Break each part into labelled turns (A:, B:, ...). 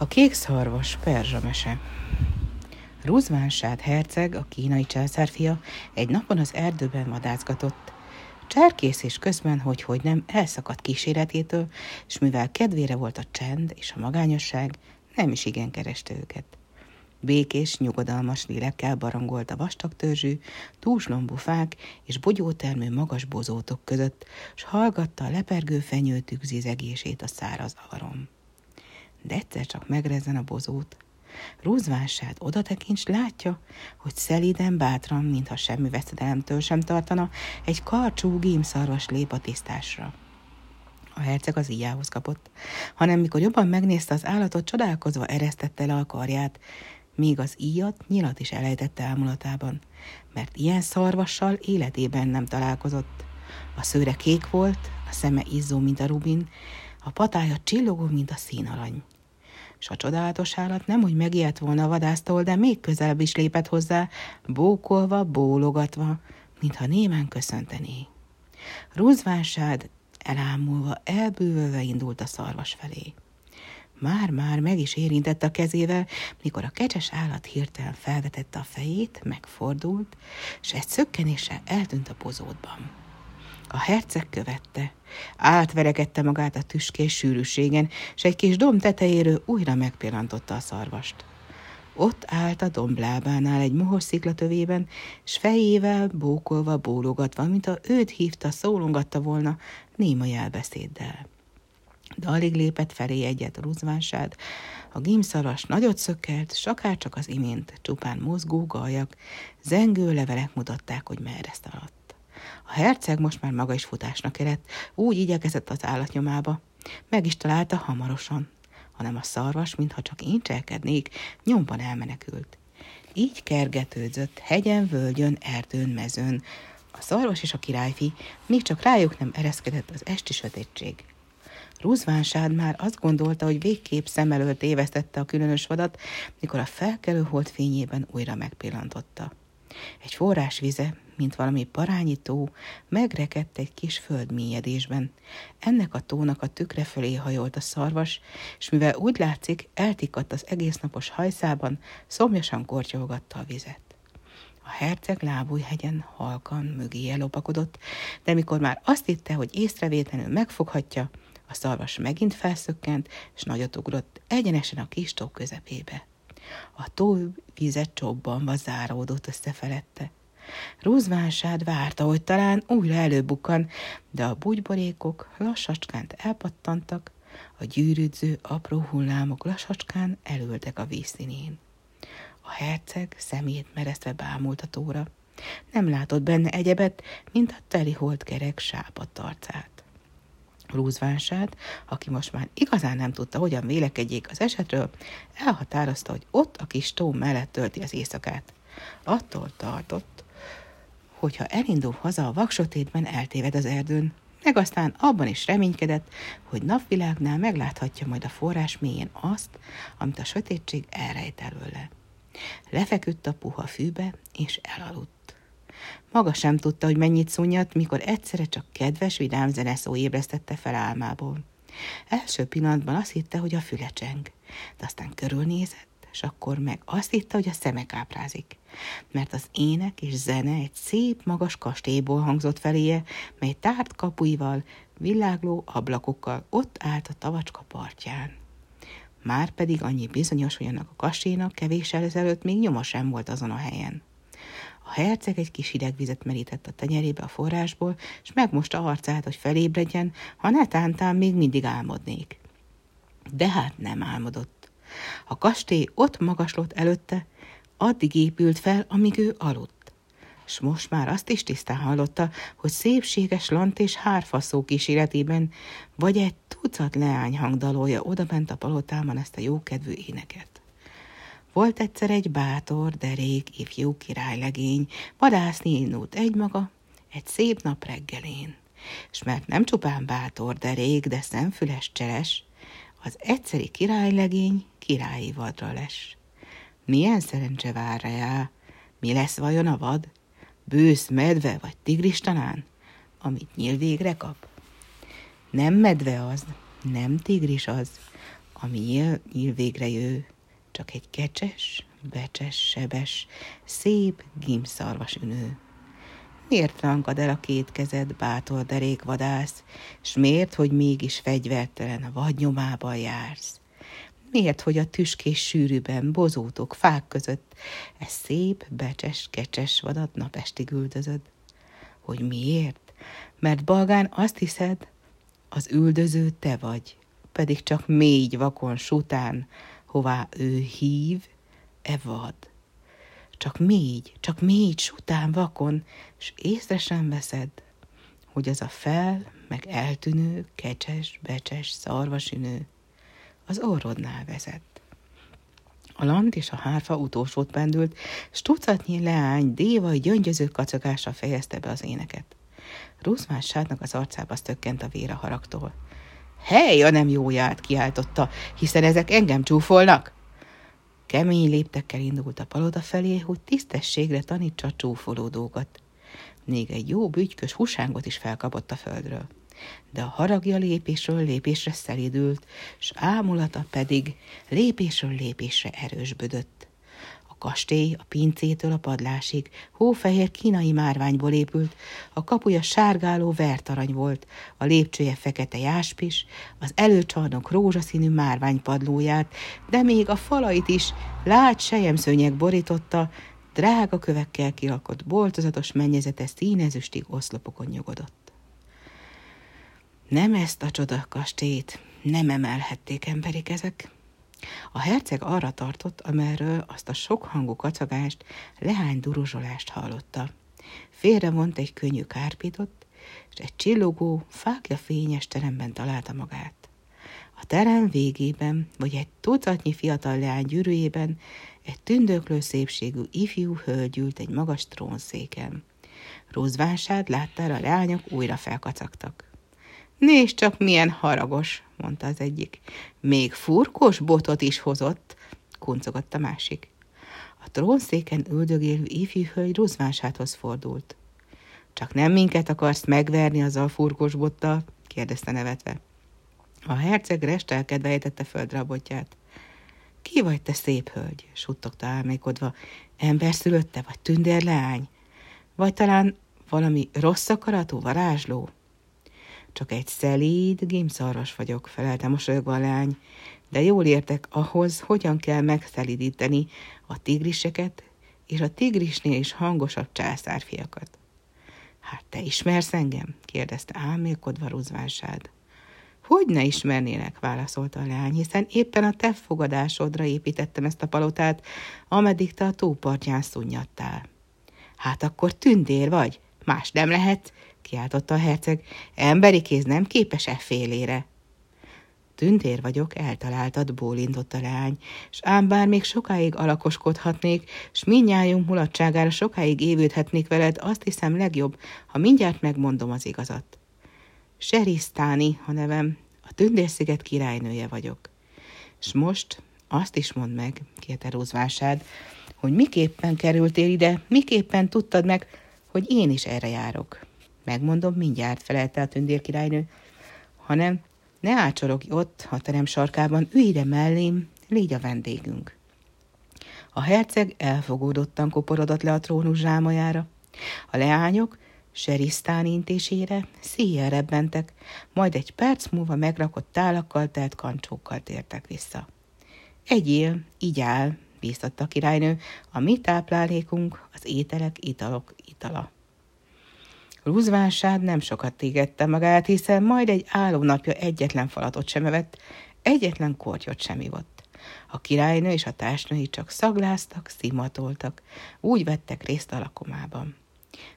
A: A kék szarvas perzsa mese. Ruzvánsád herceg, a kínai császárfia, egy napon az erdőben vadászgatott. Cserkész és közben, hogy hogy nem, elszakadt kíséretétől, és mivel kedvére volt a csend és a magányosság, nem is igen kereste őket. Békés, nyugodalmas lélekkel barangolt a vastag törzsű, túlslombú fák és bogyótermő magas bozótok között, s hallgatta a lepergő fenyőtük zizegését a száraz avarom de egyszer csak megrezzen a bozót. Rúzvását oda tekints, látja, hogy szeliden, bátran, mintha semmi veszedelemtől sem tartana, egy karcsú gímszarvas lép a tisztásra. A herceg az íjához kapott, hanem mikor jobban megnézte az állatot, csodálkozva eresztette le a karját, míg az íjat nyilat is elejtette ámulatában, mert ilyen szarvassal életében nem találkozott. A szőre kék volt, a szeme izzó, mint a rubin, a patája csillogó, mint a színalany. És a csodálatos állat nem úgy megijedt volna a vadásztól, de még közelebb is lépett hozzá, bókolva, bólogatva, mintha némán köszöntené. Rúzvánsád elámulva, elbűvölve indult a szarvas felé. Már-már meg is érintette a kezével, mikor a kecses állat hirtelen felvetette a fejét, megfordult, és egy szökkenéssel eltűnt a pozótban. A herceg követte. Átveregette magát a tüskés sűrűségen, és egy kis domb tetejéről újra megpillantotta a szarvast. Ott állt a domblábánál egy mohos sziklatövében, s fejével bókolva, bólogatva, mint a őt hívta, szólongatta volna néma jelbeszéddel. De alig lépett felé egyet a a gímszaras nagyot szökkelt, s akár csak az imént csupán mozgó gajak, zengő levelek mutatták, hogy merre szaladt. A herceg most már maga is futásnak eredt, úgy igyekezett az állatnyomába. Meg is találta hamarosan, hanem a szarvas, mintha csak én cselkednék, nyomban elmenekült. Így kergetődzött, hegyen, völgyön, erdőn, mezőn. A szarvas és a királyfi még csak rájuk nem ereszkedett az esti sötétség. Rúzvánsád már azt gondolta, hogy végképp szem előtt évesztette a különös vadat, mikor a felkelő hold fényében újra megpillantotta. Egy forrás vize, mint valami parányi tó, megrekedt egy kis földmélyedésben. Ennek a tónak a tükre fölé hajolt a szarvas, és mivel úgy látszik, eltikadt az egész napos hajszában, szomjasan kortyolgatta a vizet. A herceg lábújhegyen halkan mögé elopakodott, de mikor már azt hitte, hogy észrevétlenül megfoghatja, a szarvas megint felszökkent, és nagyot ugrott egyenesen a kis tó közepébe. A tó vizet csobbanva záródott összefelette. Rúzvánsád várta, hogy talán újra előbukkan, de a bugyborékok lassacskán elpattantak, a gyűrűdző apró hullámok lassacskán elültek a vízszínén. A herceg szemét meresztve bámult a tóra. Nem látott benne egyebet, mint a teli holdkerek sápadt arcát. Rúzvánsát, aki most már igazán nem tudta, hogyan vélekedjék az esetről, elhatározta, hogy ott a kis tó mellett tölti az éjszakát. Attól tartott, hogyha elindul haza a vaksötétben, eltéved az erdőn, meg aztán abban is reménykedett, hogy napvilágnál megláthatja majd a forrás mélyén azt, amit a sötétség elrejt előle. Lefeküdt a puha fűbe, és elaludt. Maga sem tudta, hogy mennyit szunnyat, mikor egyszerre csak kedves, vidám zeneszó ébresztette fel álmából. Első pillanatban azt hitte, hogy a füle cseng, de aztán körülnézett, és akkor meg azt hitte, hogy a szeme káprázik. Mert az ének és zene egy szép, magas kastélyból hangzott feléje, mely tárt kapuival, világló ablakokkal ott állt a tavacska partján. Már pedig annyi bizonyos, hogy annak a kastélynak kevés ezelőtt még nyoma sem volt azon a helyen. A herceg egy kis hideg vizet merített a tenyerébe a forrásból, és megmosta arcát, hogy felébredjen, ha netántán még mindig álmodnék. De hát nem álmodott. A kastély ott magaslott előtte, addig épült fel, amíg ő aludt. S most már azt is tisztán hallotta, hogy szépséges lant és hárfaszó kíséretében, vagy egy tucat leány hangdalója odabent a palotában ezt a jókedvű éneket. Volt egyszer egy bátor, derék, ifjú királylegény, vadászni indult egymaga, egy szép nap reggelén. S mert nem csupán bátor, derék, de szemfüles cseles, az egyszeri királylegény királyi vadra les. Milyen szerencse vár rá? Mi lesz vajon a vad? Bősz medve vagy tigris talán? Amit nyíl végre kap? Nem medve az, nem tigris az, ami nyíl, nyíl végre jő, csak egy kecses, becses, sebes, szép gimszarvas ünő. Miért rankad el a két kezed, bátor derék vadász, s miért, hogy mégis fegyvertelen a vadnyomában jársz? Miért, hogy a tüskés sűrűben, bozótok, fák között e szép, becses, kecses vadat napestig üldözöd? Hogy miért? Mert balgán azt hiszed, az üldöző te vagy, pedig csak mégy vakon sután, hová ő hív, e vad. Csak mégy, csak mégy sután vakon, s észre sem veszed, hogy az a fel, meg eltűnő, kecses, becses, szarvasünő az orrodnál vezet. A lant és a hárfa utolsót pendült, s tucatnyi leány dévai gyöngyöző kacagással fejezte be az éneket. Ruzmás sátnak az arcába szökkent a vér a haragtól. Hely, a nem jóját, kiáltotta, hiszen ezek engem csúfolnak. Kemény léptekkel indult a paloda felé, hogy tisztességre tanítsa a csúfolódókat. Még egy jó bütykös husángot is felkapott a földről. De a haragja lépésről lépésre szelidült, s ámulata pedig lépésről lépésre erősbödött kastély a pincétől a padlásig, hófehér kínai márványból épült, a kapuja sárgáló vertarany volt, a lépcsője fekete jáspis, az előcsarnok rózsaszínű márványpadlóját, de még a falait is lágy sejemszőnyek borította, drága kövekkel kilakott boltozatos mennyezete színezüstig oszlopokon nyugodott. Nem ezt a csodakastélyt nem emelhették emberik ezek, a herceg arra tartott, amerről azt a sokhangú kacagást, lehány duruzsolást hallotta. Félrevont egy könnyű kárpitot, és egy csillogó, fákja fényes teremben találta magát. A terem végében, vagy egy tucatnyi fiatal leány gyűrűjében egy tündöklő szépségű ifjú hölgy ült egy magas trónszéken. Rózvánsád láttára a leányok újra felkacagtak. Nézd csak, milyen haragos, mondta az egyik. Még furkos botot is hozott, kuncogott a másik. A trónszéken üldögélő ifjú hölgy Ruzvánsához fordult. Csak nem minket akarsz megverni azzal furkos bottal? kérdezte nevetve. A herceg restelkedve ejtette földre a botját. Ki vagy te szép hölgy? suttogta álmékodva. Ember szülötte, vagy tündérleány? Vagy talán valami rossz akaratú varázsló? Csak egy szelíd gimszarvas vagyok, felelte mosolyogva a lány, de jól értek ahhoz, hogyan kell megszelidíteni a tigriseket és a tigrisnél is hangosabb császárfiakat. Hát te ismersz engem? kérdezte álmélkodva Ruzvánsád. Hogy ne ismernélek, válaszolta a lány, hiszen éppen a te fogadásodra építettem ezt a palotát, ameddig te a tópartján szunnyattál. Hát akkor tündér vagy, más nem lehet, kiáltotta a herceg. Emberi kéz nem képes e félére. Tündér vagyok, eltaláltad, bólintott a leány, s ám bár még sokáig alakoskodhatnék, s mindnyájunk mulatságára sokáig évődhetnék veled, azt hiszem legjobb, ha mindjárt megmondom az igazat. Serisztáni a nevem, a Tündérsziget királynője vagyok. S most azt is mondd meg, kérte Rózvásád, hogy miképpen kerültél ide, miképpen tudtad meg, hogy én is erre járok. Megmondom, mindjárt felelte a tündérkirálynő, hanem ne ácsorogj ott, a terem sarkában, ülj ide mellém, légy a vendégünk. A herceg elfogódottan koporodott le a trónus zsámajára. A leányok Serisztán intésére szíjjel rebbentek, majd egy perc múlva megrakott tálakkal telt kancsókkal tértek vissza. Egyél, így áll, bíztatta a királynő, a mi táplálékunk, az ételek, italok, itala. Rúzvánsád nem sokat tégette magát, hiszen majd egy napja egyetlen falatot sem evett, egyetlen kortyot sem ivott. A királynő és a társnői csak szagláztak, szimatoltak, úgy vettek részt a lakomában.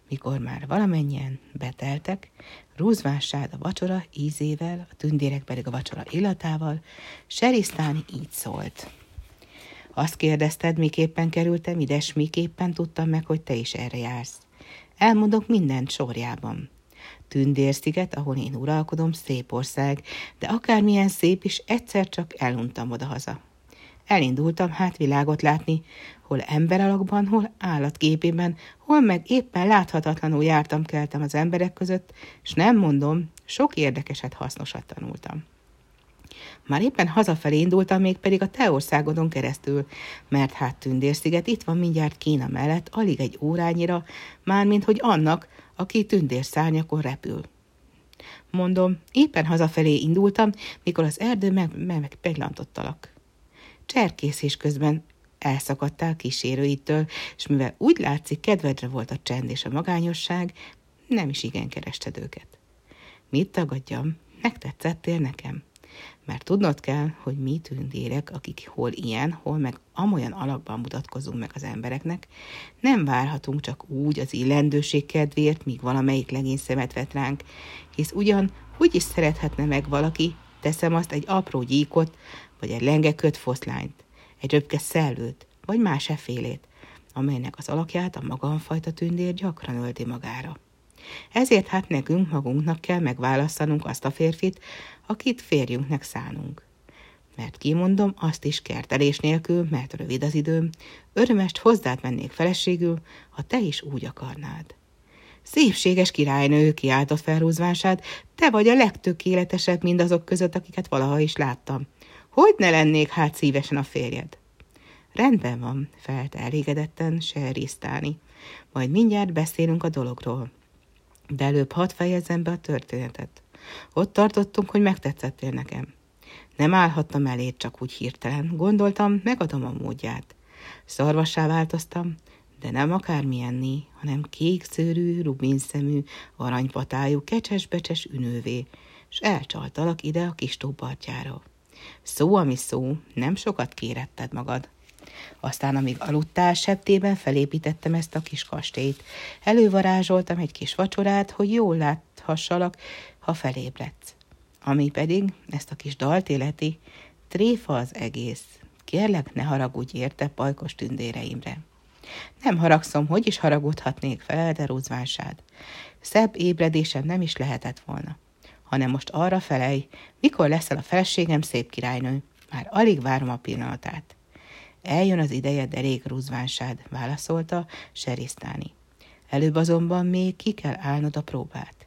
A: Mikor már valamennyien beteltek, Rúzvánsád a vacsora ízével, a tündérek pedig a vacsora illatával, Serisztáni így szólt. Azt kérdezted, miképpen kerültem ide, s miképpen tudtam meg, hogy te is erre jársz. Elmondok mindent sorjában. Tündérsziget, ahol én uralkodom, szép ország, de akármilyen szép is, egyszer csak eluntam odahaza. Elindultam hát világot látni, hol ember alakban, hol állatképében, hol meg éppen láthatatlanul jártam keltem az emberek között, és nem mondom, sok érdekeset, hasznosat tanultam. Már éppen hazafelé indultam, még pedig a te országodon keresztül, mert hát Tündérsziget itt van mindjárt Kína mellett, alig egy órányira, mármint hogy annak, aki tündérszárnyakon repül. Mondom, éppen hazafelé indultam, mikor az erdő meg, meg meglantottalak. Cserkészés közben elszakadtál kísérőitől, és mivel úgy látszik, kedvedre volt a csend és a magányosság, nem is igen kerested őket. Mit tagadjam, megtetszettél nekem mert tudnod kell, hogy mi tündérek, akik hol ilyen, hol meg amolyan alakban mutatkozunk meg az embereknek, nem várhatunk csak úgy az illendőség kedvéért, míg valamelyik legény szemet vet ránk, hisz ugyan úgy is szerethetne meg valaki, teszem azt egy apró gyíkot, vagy egy lengeköt foszlányt, egy röpke szellőt, vagy más effélét, amelynek az alakját a magamfajta tündér gyakran ölti magára. Ezért hát nekünk magunknak kell megválasztanunk azt a férfit, akit férjünknek szánunk. Mert kimondom, azt is kertelés nélkül, mert rövid az időm, örömest hozzád mennék feleségül, ha te is úgy akarnád. Szépséges királynő, kiáltott felhúzvását, te vagy a legtökéletesebb mindazok között, akiket valaha is láttam. Hogy ne lennék hát szívesen a férjed? Rendben van, felte elégedetten Serisztáni. Majd mindjárt beszélünk a dologról. De előbb hadd fejezzem be a történetet. Ott tartottunk, hogy megtetszettél nekem. Nem állhattam elé csak úgy hirtelen. Gondoltam, megadom a módját. Szarvassá változtam, de nem akármilyenné, hanem kék szőrű, rubinszemű, aranypatájú, kecses-becses ünővé, és elcsaltalak ide a kis tópartjára. Szó, ami szó, nem sokat kéretted magad. Aztán, amíg aludtál, septében felépítettem ezt a kis kastélyt. Elővarázsoltam egy kis vacsorát, hogy jól láthassalak, ha felébredsz. Ami pedig ezt a kis dalt életi, tréfa az egész. Kérlek, ne haragudj érte pajkos tündéreimre. Nem haragszom, hogy is haragudhatnék fel, de rúzvánsád. Szebb ébredésem nem is lehetett volna. Hanem most arra felej, mikor leszel a feleségem szép királynő. Már alig várom a pillanatát. Eljön az ideje derék rúzvánsád, válaszolta Serisztáni. Előbb azonban még ki kell állnod a próbát.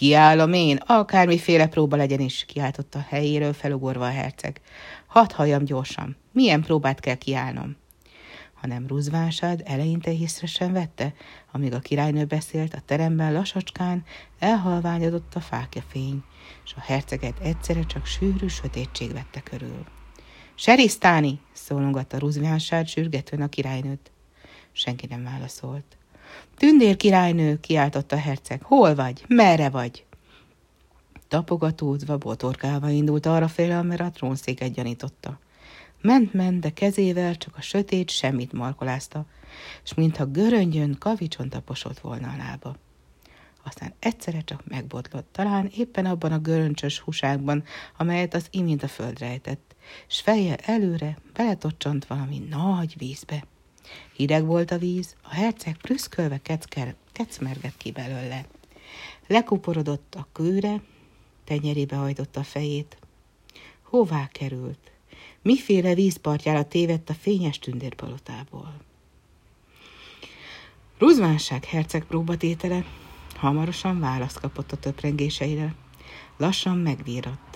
A: Kiállom én, akármiféle próba legyen is, kiáltotta a helyéről felugorva a herceg. Hadd halljam gyorsan, milyen próbát kell kiállnom? hanem Ruzvánsád eleinte hiszre sem vette, amíg a királynő beszélt, a teremben lassacskán elhalványodott a fákja fény, és a herceget egyszerre csak sűrű sötétség vette körül. Serisztáni! szólongatta Ruzvánsád sürgetően a királynőt. Senki nem válaszolt. Tündér királynő, kiáltotta herceg, hol vagy? Merre vagy? Tapogatózva, botorkálva indult arra féle, amire a trónszéket gyanította. Ment-ment, de kezével csak a sötét semmit markolázta, és mintha göröngyön, kavicson taposott volna a lába. Aztán egyszerre csak megbotlott, talán éppen abban a göröncsös húságban, amelyet az imént a föld rejtett, s feje előre beletocsant valami nagy vízbe. Hideg volt a víz, a herceg prüszkölve kecker, kecmergett ki belőle. Lekuporodott a kőre, tenyerébe hajtotta a fejét. Hová került? Miféle vízpartjára tévedt a fényes tündérpalotából? Ruzvánság herceg próbatétele hamarosan választ kapott a töprengéseire. Lassan megvírat.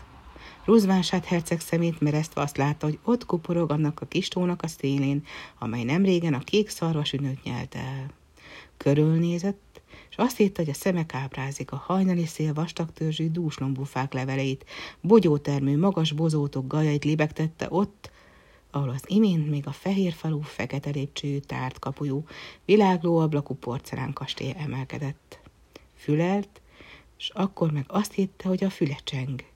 A: Rúzvását herceg szemét meresztve azt látta, hogy ott kuporog annak a kis tónak a szélén, amely nem régen a kék szarvas ünőt nyelte el. Körülnézett, és azt hitte, hogy a szemek ábrázik a hajnali szél vastagtörzsű dúslombúfák leveleit, bogyótermő, magas bozótok gajait libegtette ott, ahol az imént még a fehér falú, fekete lépcsőjű tárt kapujú, világló ablakú porcelán kastély emelkedett. Fülelt, és akkor meg azt hitte, hogy a füle cseng.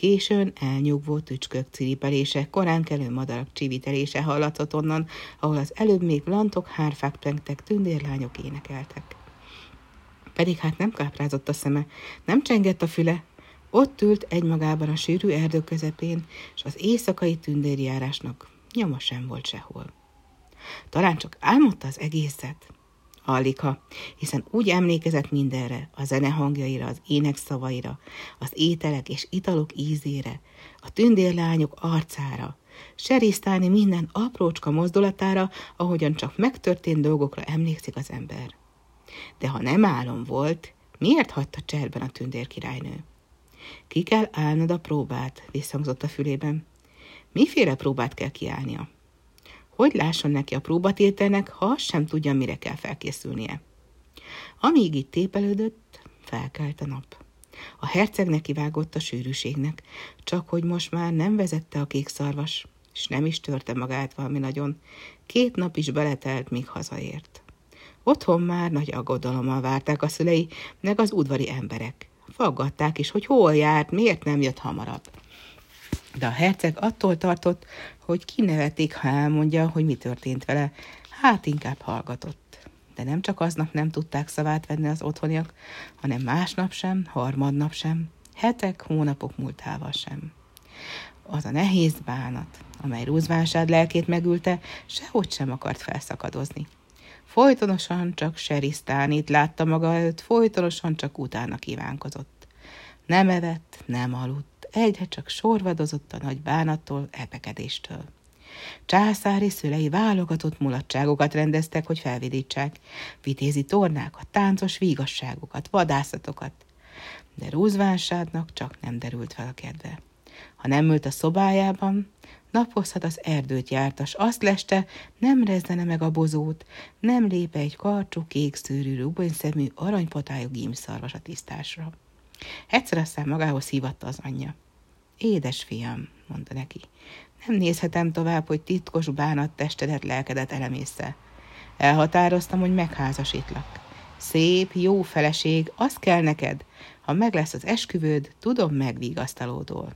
A: Későn elnyugvó tücskök ciripelése, korán kelő madarak csivitelése hallatszott onnan, ahol az előbb még lantok, hárfák plengtek, tündérlányok énekeltek. Pedig hát nem káprázott a szeme, nem csengett a füle, ott ült egymagában a sűrű erdő közepén, és az éjszakai tündérjárásnak nyoma sem volt sehol. Talán csak álmodta az egészet. Alika, hiszen úgy emlékezett mindenre, a zene hangjaira, az ének szavaira, az ételek és italok ízére, a tündérlányok arcára, serisztálni minden aprócska mozdulatára, ahogyan csak megtörtént dolgokra emlékszik az ember. De ha nem álom volt, miért hagyta cserben a tündérkirálynő? Ki kell állnod a próbát, visszhangzott a fülében. Miféle próbát kell kiállnia? Hogy lásson neki a próbatételnek, ha azt sem tudja, mire kell felkészülnie? Amíg itt tépelődött, felkelt a nap. A herceg nekivágott a sűrűségnek, csak hogy most már nem vezette a kék szarvas, és nem is törte magát valami nagyon. Két nap is beletelt, míg hazaért. Otthon már nagy aggodalommal várták a szülei, meg az udvari emberek. Faggatták is, hogy hol járt, miért nem jött hamarabb. De a herceg attól tartott, hogy kinevetik, ha elmondja, hogy mi történt vele, hát inkább hallgatott. De nem csak aznap nem tudták szavát venni az otthoniak, hanem másnap sem, harmadnap sem, hetek, hónapok múltával sem. Az a nehéz bánat, amely Rúzvánsád lelkét megülte, sehogy sem akart felszakadozni. Folytonosan csak Serisztánit látta maga előtt, folytonosan csak utána kívánkozott. Nem evett, nem aludt, egyre csak sorvadozott a nagy bánattól, epekedéstől. Császári szülei válogatott mulatságokat rendeztek, hogy felvidítsák, vitézi tornákat, táncos vígasságokat, vadászatokat. De Rúzvánsádnak csak nem derült fel a kedve. Ha nem ült a szobájában, napozhat az erdőt jártas, azt leste, nem rezdene meg a bozót, nem lépe egy karcsú, kék szőrű, rubonyszemű, aranypatályú gímszarvas a tisztásra. Egyszer aztán magához hívatta az anyja. Édes fiam, mondta neki, nem nézhetem tovább, hogy titkos bánat testedet, lelkedet elemésze. Elhatároztam, hogy megházasítlak. Szép, jó feleség, az kell neked. Ha meg lesz az esküvőd, tudom megvigasztalódól.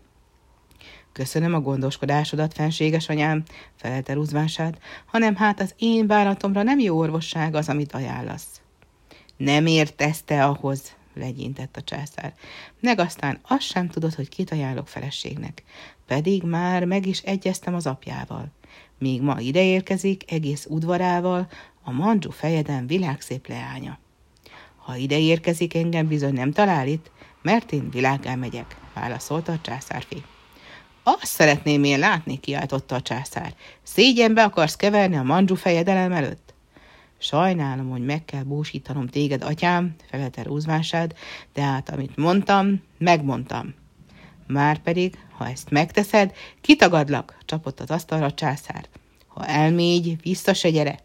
A: Köszönöm a gondoskodásodat, fenséges anyám, felelte Ruzvánsád, hanem hát az én bánatomra nem jó orvosság az, amit ajánlasz. Nem értesz te ahhoz, legyintett a császár. Meg aztán azt sem tudod, hogy kit ajánlok feleségnek. Pedig már meg is egyeztem az apjával. Míg ma ide érkezik, egész udvarával, a mandzsu fejeden világszép leánya. Ha ide érkezik, engem bizony nem talál itt, mert én világgá megyek, válaszolta a császárfi. Azt szeretném én látni, kiáltotta a császár. Szégyenbe akarsz keverni a mandzsu fejedelem előtt? Sajnálom, hogy meg kell búsítanom téged, atyám, felelte Rúzvánsád, de hát amit mondtam, megmondtam. Márpedig, ha ezt megteszed, kitagadlak, csapott az asztalra a császár. Ha elmégy, vissza se gyere.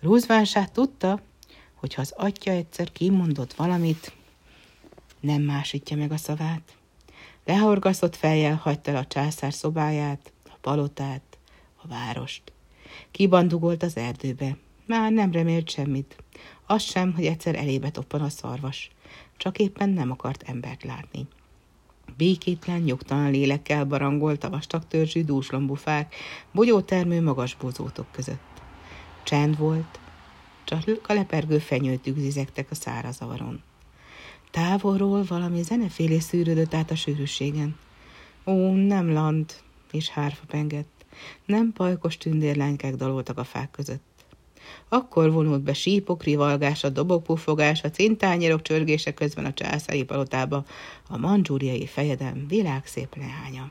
A: Rúzvánsád tudta, hogy ha az atya egyszer kimondott valamit, nem másítja meg a szavát. Lehorgaszott fejjel hagyta el a császár szobáját, a palotát, a várost. Kibandugolt az erdőbe. Már nem remélt semmit. Az sem, hogy egyszer elébe toppan a szarvas. Csak éppen nem akart embert látni. Békétlen, nyugtalan lélekkel barangolt a vastag törzsű dúslombufák, bogyótermő magas bozótok között. Csend volt, csak a lepergő fenyőtük zizegtek a szárazavaron. Távolról valami zenefélé szűrődött át a sűrűségen. Ó, nem land, és hárfa pengett, nem pajkos tündérlánykák daloltak a fák között. Akkor vonult be sípok, rivalgása, dobok pufogása, cintányérok csörgése közben a császári palotába a mandzsúriai fejedem világszép leánya.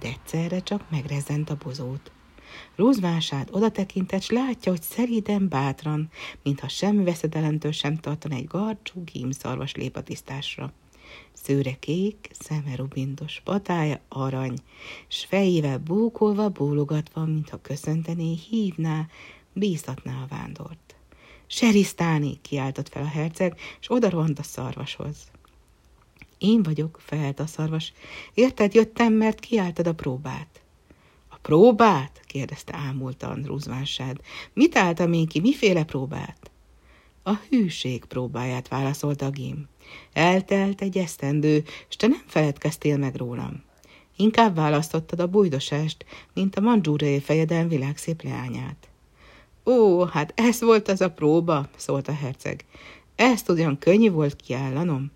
A: De egyszerre csak megrezent a bozót. Rózvását oda tekintett, látja, hogy szeriden bátran, mintha semmi veszedelemtől sem tartan egy garcsú gímszarvas lép a tisztásra. Szőre kék, szeme rubindos, patája arany, s fejével bókolva, bólogatva, mintha köszöntené, hívná, bíztatná a vándort. Serisztáni, kiáltott fel a herceg, és oda rohant a szarvashoz. Én vagyok, felelt a szarvas. Érted, jöttem, mert kiáltad a próbát. A próbát? kérdezte ámultan Rúzvánsád. Mit álltam én ki, miféle próbát? A hűség próbáját válaszolta a Gim. Eltelt egy esztendő, és te nem feledkeztél meg rólam. Inkább választottad a bujdosást, mint a mandzsúrai fejeden világszép leányát. Ó, hát ez volt az a próba, szólt a herceg. Ezt ugyan könnyű volt kiállanom.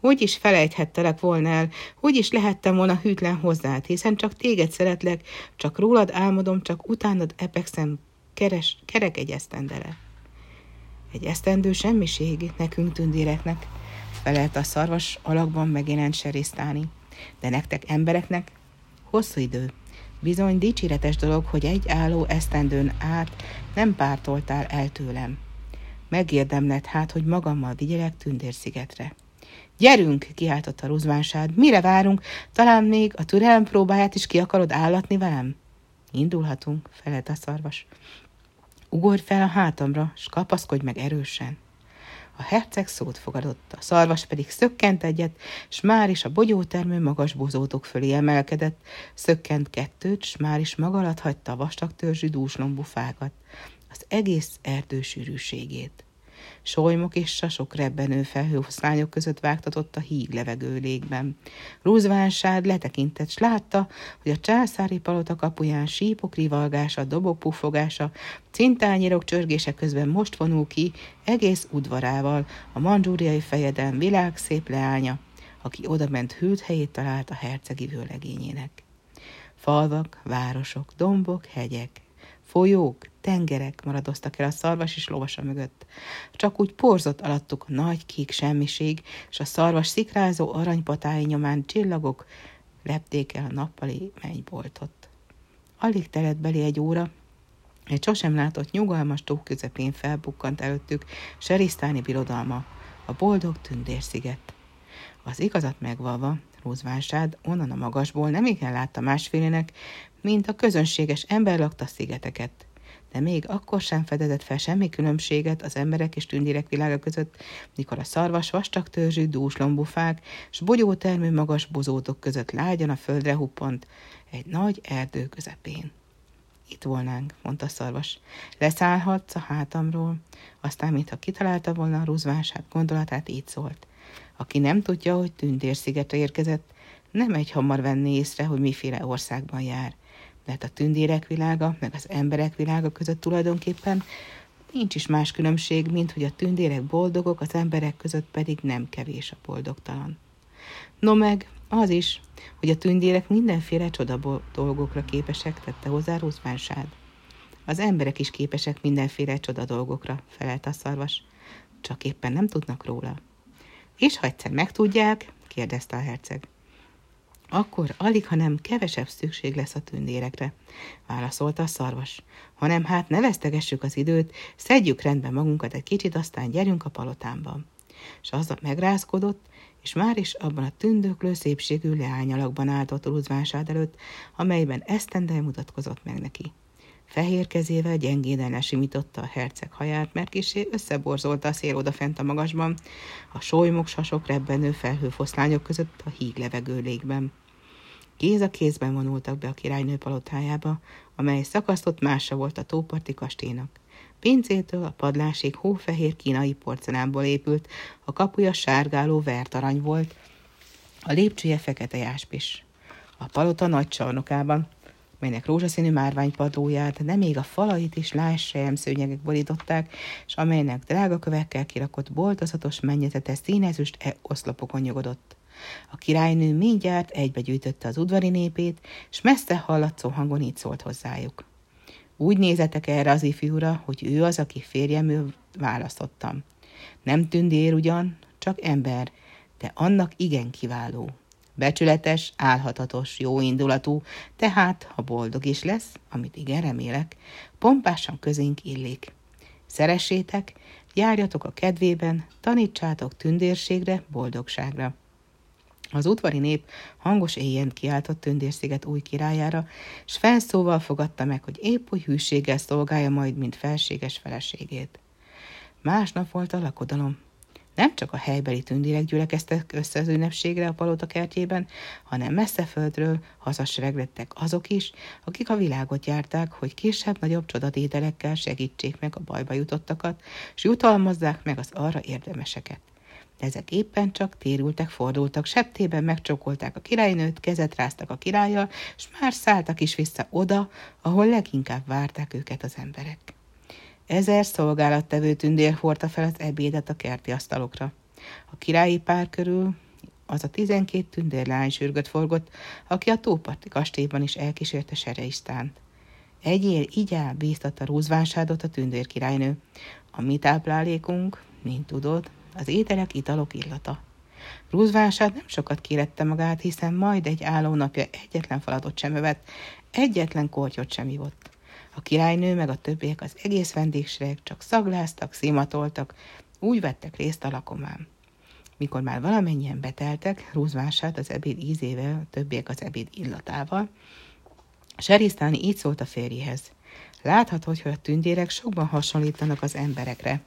A: Hogy is felejthettelek volna el, hogy is lehettem volna hűtlen hozzád, hiszen csak téged szeretlek, csak rólad álmodom, csak utánad epekszem, keres, kerek egy esztendele. Egy esztendő semmiség nekünk tündéreknek, felelt a szarvas alakban megjelent serisztáni, de nektek embereknek hosszú idő. Bizony dicséretes dolog, hogy egy álló esztendőn át nem pártoltál el tőlem. Megérdemled hát, hogy magammal vigyelek Tündérszigetre. Gyerünk, kiáltotta Ruzvánsád. Mire várunk? Talán még a türelem próbáját is ki akarod állatni velem? Indulhatunk, felelt a szarvas. Ugorj fel a hátamra, s kapaszkodj meg erősen. A herceg szót fogadott, a szarvas pedig szökkent egyet, s már is a bogyótermő magas bozótok fölé emelkedett, szökkent kettőt, s már is maga alatt hagyta a vastag törzsű dúslombú fákat, az egész erdő sűrűségét. Solymok és sasok rebbenő felhőoszlányok között vágtatott a híg levegő légben. Rúzvánsád letekintett, s látta, hogy a császári palota kapuján sípok rivalgása, dobok puffogása, cintányérok csörgése közben most vonul ki egész udvarával a mandzsúriai fejedelm világszép leánya, aki odament hűlt helyét talált a hercegi vőlegényének. Falvak, városok, dombok, hegyek, folyók, tengerek maradoztak el a szarvas és lovasa mögött. Csak úgy porzott alattuk a nagy kék semmiség, és a szarvas szikrázó aranypatái nyomán csillagok lepték el a nappali mennyboltot. Alig telett belé egy óra, egy sosem látott nyugalmas tó közepén felbukkant előttük Serisztáni birodalma, a boldog tündérsziget. Az igazat megvalva, Rózvánsád onnan a magasból nem igen látta másfélének, mint a közönséges ember lakta szigeteket. De még akkor sem fedezett fel semmi különbséget az emberek és tündérek világa között, mikor a szarvas vastag törzsű dús lombufák s bogyótermű magas bozótok között lágyan a földre huppant egy nagy erdő közepén. Itt volnánk, mondta a szarvas. Leszállhatsz a hátamról. Aztán, mintha kitalálta volna a rúzvását, gondolatát így szólt. Aki nem tudja, hogy tündérszigetre érkezett, nem egy hamar venni észre, hogy miféle országban jár mert a tündérek világa, meg az emberek világa között tulajdonképpen nincs is más különbség, mint hogy a tündérek boldogok, az emberek között pedig nem kevés a boldogtalan. No meg az is, hogy a tündérek mindenféle csoda dolgokra képesek, tette hozzá Rózvánsád. Az emberek is képesek mindenféle csoda dolgokra, felelt a szarvas, csak éppen nem tudnak róla. És ha egyszer megtudják, kérdezte a herceg. Akkor alig, hanem kevesebb szükség lesz a tündérekre, válaszolta a szarvas. Hanem hát ne vesztegessük az időt, szedjük rendbe magunkat egy kicsit, aztán gyerünk a palotámba. És azzal megrázkodott, és már is abban a tündöklő szépségű leányalakban állt ott Rúzvánsád előtt, amelyben esztendel mutatkozott meg neki. Fehér kezével gyengéden lesimította a herceg haját, mert kisé összeborzolta a szél odafent a magasban, a solymok sasok rebbenő felhőfoszlányok között a híg levegő légben. Kéz a kézben vonultak be a királynő palotájába, amely szakasztott mása volt a tóparti kastélynak. Pincétől a padlásig hófehér kínai porcelánból épült, a kapuja sárgáló vertarany volt, a lépcsője fekete jáspis. A palota nagy csarnokában melynek rózsaszínű márványpadlóját, de még a falait is lássejem szőnyegek borították, és amelynek drága kövekkel kirakott boltozatos mennyezete színezüst e oszlopokon nyugodott. A királynő mindjárt egybegyűjtötte az udvari népét, és messze hallatszó hangon így szólt hozzájuk. Úgy nézetek erre az ifjúra, hogy ő az, aki férjemül választottam. Nem tündér ugyan, csak ember, de annak igen kiváló. Becsületes, álhatatos, jó indulatú, tehát, ha boldog is lesz, amit igen remélek, pompásan közénk illik. Szeressétek, járjatok a kedvében, tanítsátok tündérségre, boldogságra. Az udvari nép hangos éjjel kiáltott Tündérsziget új királyára, s felszóval fogadta meg, hogy épp hogy hűséggel szolgálja majd, mint felséges feleségét. Másnap volt a lakodalom. Nem csak a helybeli tündérek gyülekeztek össze az ünnepségre a palota kertjében, hanem messze földről hazasreglettek azok is, akik a világot járták, hogy kisebb-nagyobb csodatételekkel segítsék meg a bajba jutottakat, és jutalmazzák meg az arra érdemeseket. De ezek éppen csak térültek, fordultak, septében megcsokolták a királynőt, kezet ráztak a királlyal, és már szálltak is vissza oda, ahol leginkább várták őket az emberek. Ezer szolgálattevő tündér hordta fel az ebédet a kerti asztalokra. A királyi pár körül az a tizenkét tündérlány sürgött forgott, aki a tóparti kastélyban is elkísérte Sereisztánt. Egyél így áll bíztatta rúzvánsátot a tündér királynő. A mi táplálékunk, mint tudod, az ételek, italok illata. Rúzvánsád nem sokat kérette magát, hiszen majd egy állónapja egyetlen falatot sem evett, egyetlen kortyot sem ivott. A királynő meg a többiek az egész vendégség csak szagláztak, szimatoltak, úgy vettek részt a lakomán. Mikor már valamennyien beteltek, rúzvását az ebéd ízével, többiek az ebéd illatával, Serisztáni így szólt a férjéhez. Láthatod, hogy a tündérek sokban hasonlítanak az emberekre,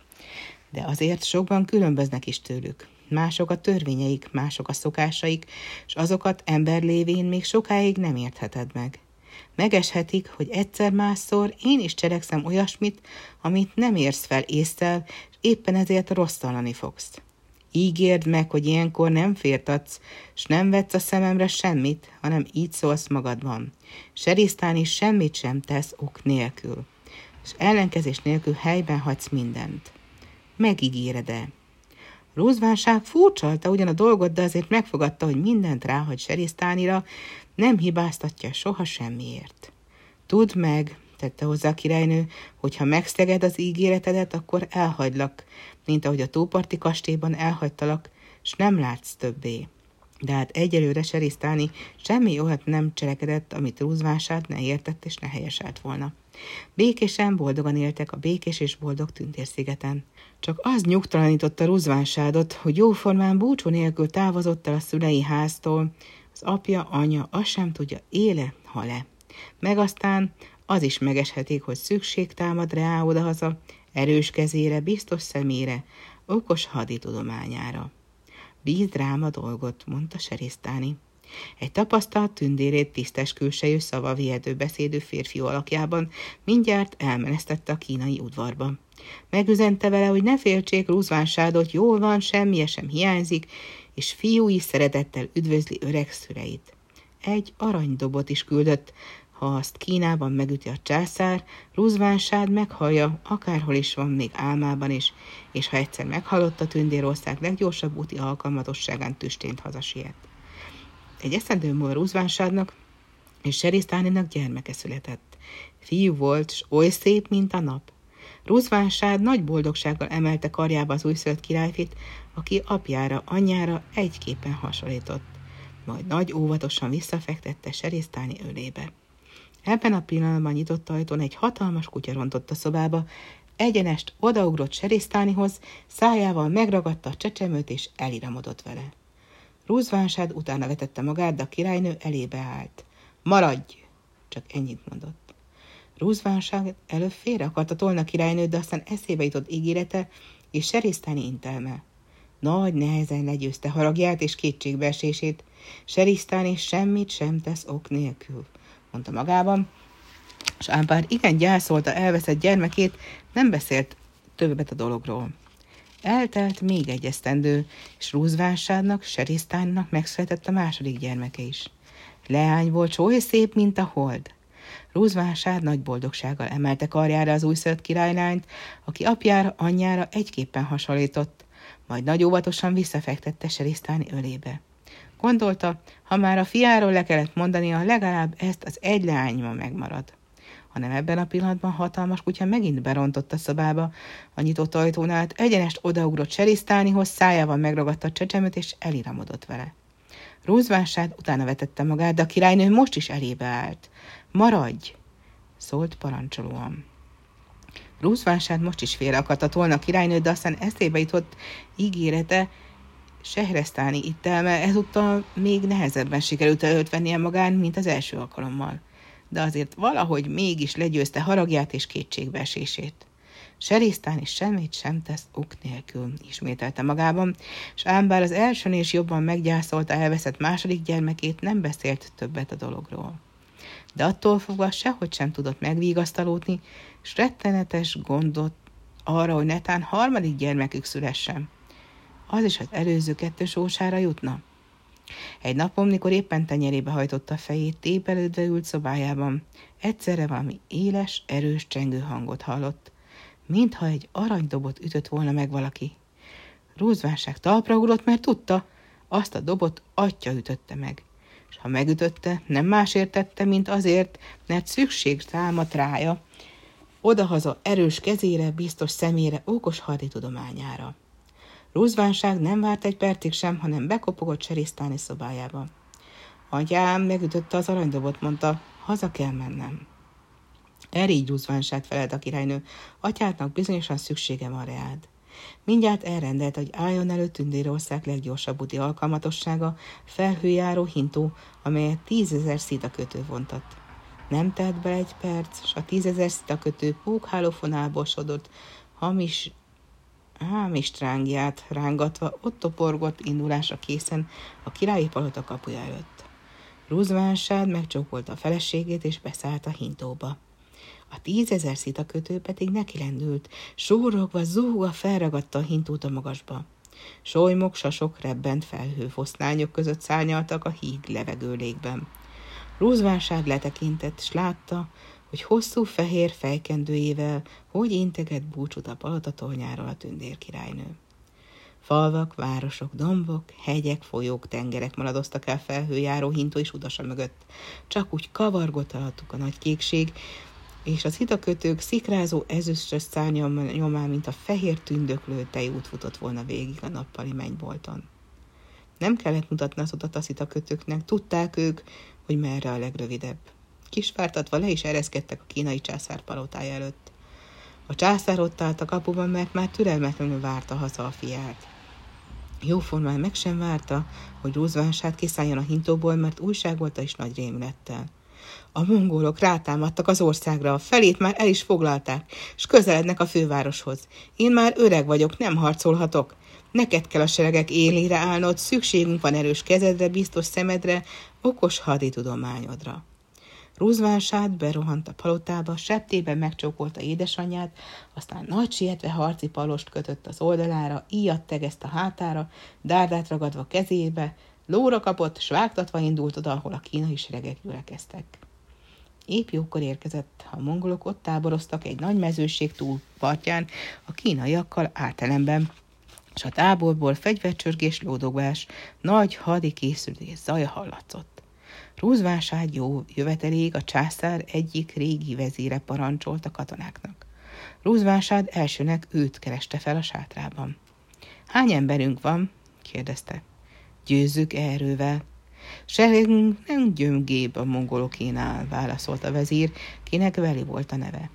A: de azért sokban különböznek is tőlük. Mások a törvényeik, mások a szokásaik, és azokat ember lévén még sokáig nem értheted meg. Megeshetik, hogy egyszer másszor én is cselekszem olyasmit, amit nem érsz fel észszel, és éppen ezért rosszalani fogsz. Ígérd meg, hogy ilyenkor nem fértatsz, s nem vetsz a szememre semmit, hanem így szólsz magadban. Serisztán is semmit sem tesz ok nélkül, és ellenkezés nélkül helyben hagysz mindent. Megígéred-e? Rózvánság furcsalta ugyan a dolgot, de azért megfogadta, hogy mindent ráhagy Serisztánira, nem hibáztatja soha semmiért. Tudd meg, tette hozzá a királynő, hogy ha megszeged az ígéretedet, akkor elhagylak, mint ahogy a tóparti kastélyban elhagytalak, s nem látsz többé. De hát egyelőre Serisztáni semmi olyat nem cselekedett, amit rúzvását ne értett és ne helyeselt volna. Békésen, boldogan éltek a békés és boldog tündérszigeten. Csak az nyugtalanította Ruzvásádot, hogy jóformán búcsú nélkül távozott el a szülei háztól, az apja, anya azt sem tudja, éle, hale. Meg aztán az is megeshetik, hogy szükség támad rá odahaza, erős kezére, biztos szemére, okos haditudományára. Bízd rám a dolgot, mondta Serisztáni. Egy tapasztalt tündérét tisztes külsejű szava viedő beszédő férfi alakjában mindjárt elmenesztette a kínai udvarba. Megüzente vele, hogy ne féltsék rúzvánságot, jól van, semmi sem hiányzik, és fiúi szeretettel üdvözli öreg szüleit. Egy aranydobot is küldött, ha azt Kínában megüti a császár, Ruzvánsád meghallja, akárhol is van, még álmában is, és ha egyszer meghalott a tündérország leggyorsabb úti alkalmatosságán tüstént hazasiet. Egy eszendő múlva Ruzvánsádnak és Serisztáninak gyermeke született. Fiú volt, s oly szép, mint a nap. Ruzvánsád nagy boldogsággal emelte karjába az újszölt királyfit, aki apjára, anyjára egyképpen hasonlított. Majd nagy óvatosan visszafektette Serisztáni ölébe. Ebben a pillanatban nyitott ajtón egy hatalmas kutya rontott a szobába, egyenest odaugrott Serisztánihoz, szájával megragadta a csecsemőt és eliramodott vele. Rúzvánsád utána vetette magát, de a királynő elébe állt. Maradj! Csak ennyit mondott. Rúzvánság előbb félre akarta tolni a királynőt, de aztán eszébe jutott ígérete és Serisztáni intelme. Nagy nehezen legyőzte haragját és kétségbeesését. Serisztáni semmit sem tesz ok nélkül mondta magában, és ám bár igen gyászolta elveszett gyermekét, nem beszélt többet a dologról. Eltelt még egy esztendő, és Rúzvásádnak, Serisztánnak megszületett a második gyermeke is. Leány volt, oly szép, mint a hold. Rúzvásád nagy boldogsággal emelte karjára az újszölt királylányt, aki apjára, anyjára egyképpen hasonlított, majd nagy óvatosan visszafektette Serisztáni ölébe. Gondolta, ha már a fiáról le kellett mondania, legalább ezt az egy leányma megmarad. Hanem ebben a pillanatban hatalmas kutya megint berontott a szobába, a nyitott ajtón át egyenest odaugrott Serisztánihoz, szájával megragadta a csecsemőt, és eliramodott vele. Rózvánsád utána vetette magát, de a királynő most is elébe állt. Maradj! szólt parancsolóan. Rúzvánsád most is félre akarta tolni a királynőt, de aztán eszébe jutott ígérete, Sehresztáni ittelme ezúttal még nehezebben sikerült előtvennie magán, mint az első alkalommal. De azért valahogy mégis legyőzte haragját és kétségbeesését. Serisztán is semmit sem tesz ok nélkül, ismételte magában, és ám bár az elsőn is jobban meggyászolta elveszett második gyermekét, nem beszélt többet a dologról. De attól fogva sehogy sem tudott megvigasztalódni, és rettenetes gondot arra, hogy netán harmadik gyermekük szülessen az is az előző kettő sósára jutna. Egy napon, mikor éppen tenyerébe hajtotta fejét, tépelődve ült szobájában, egyszerre valami éles, erős csengő hangot hallott, mintha egy aranydobot ütött volna meg valaki. Rózvánság talpra ugrott, mert tudta, azt a dobot atya ütötte meg. És ha megütötte, nem más értette, mint azért, mert szükség támadt rája, odahaza erős kezére, biztos szemére, okos tudományára. Rúzvánság nem várt egy percig sem, hanem bekopogott Serisztáni szobájába. Atyám megütötte az aranydobot, mondta, haza kell mennem. Erígy Rúzvánság felelt a királynő, atyádnak bizonyosan szüksége van reád. Mindjárt elrendelt, hogy álljon elő Tündérország leggyorsabb úti alkalmatossága, felhőjáró hintó, amelyet tízezer szítakötő vontat. Nem telt be egy perc, s a tízezer szítakötő pókhálófonálból sodott, hamis hámis trángját rángatva ott toporgott indulásra készen a királyi palota kapuja előtt. Rúzvánsád megcsókolta a feleségét és beszállt a hintóba. A tízezer szitakötő pedig neki lendült, sórogva, zúgva felragadta a hintót a magasba. Solymok, sasok, rebbent felhőfoszlányok között szárnyaltak a híg levegőlégben. Rúzvánsád letekintett, s látta, hogy hosszú fehér fejkendőjével hogy integet búcsút a palotatolnyáról a tündérkirálynő. Falvak, városok, dombok, hegyek, folyók, tengerek maradoztak el felhőjáró hintó és udasa mögött. Csak úgy kavargott alattuk a nagy kékség, és az hitakötők szikrázó ezüstös szárnya nyomán, mint a fehér tündöklő tejút futott volna végig a nappali mennybolton. Nem kellett utat a hitakötőknek, tudták ők, hogy merre a legrövidebb. Kisvártatva le is ereszkedtek a kínai császár palotája előtt. A császár ott állt a kapuban, mert már türelmetlenül várta haza a fiát. Jóformán meg sem várta, hogy rúzvánsát kiszálljon a hintóból, mert újságolta is nagy rémülettel. A mongolok rátámadtak az országra, a felét már el is foglalták, és közelednek a fővároshoz. Én már öreg vagyok, nem harcolhatok. Neked kell a seregek élére állnod, szükségünk van erős kezedre, biztos szemedre, okos haditudományodra. Rúzvánsát berohant a palotába, septében megcsókolta édesanyját, aztán nagy sietve harci palost kötött az oldalára, íjat tegeszt a hátára, dárdát ragadva kezébe, lóra kapott, s indult oda, ahol a kínai seregek gyülekeztek. Épp jókor érkezett, a mongolok ott táboroztak egy nagy mezőség túlpartján, a kínaiakkal átelemben, és a táborból fegyvercsörgés, lódogás, nagy hadi készülés zaja hallatszott. Rúzvásád jó jöveteléig a császár egyik régi vezére parancsolt a katonáknak. Rúzvásád elsőnek őt kereste fel a sátrában. Hány emberünk van? kérdezte. Győzzük erővel. Seregünk nem gyöngébb a mongolokénál, válaszolt a vezír, kinek Veli volt a neve.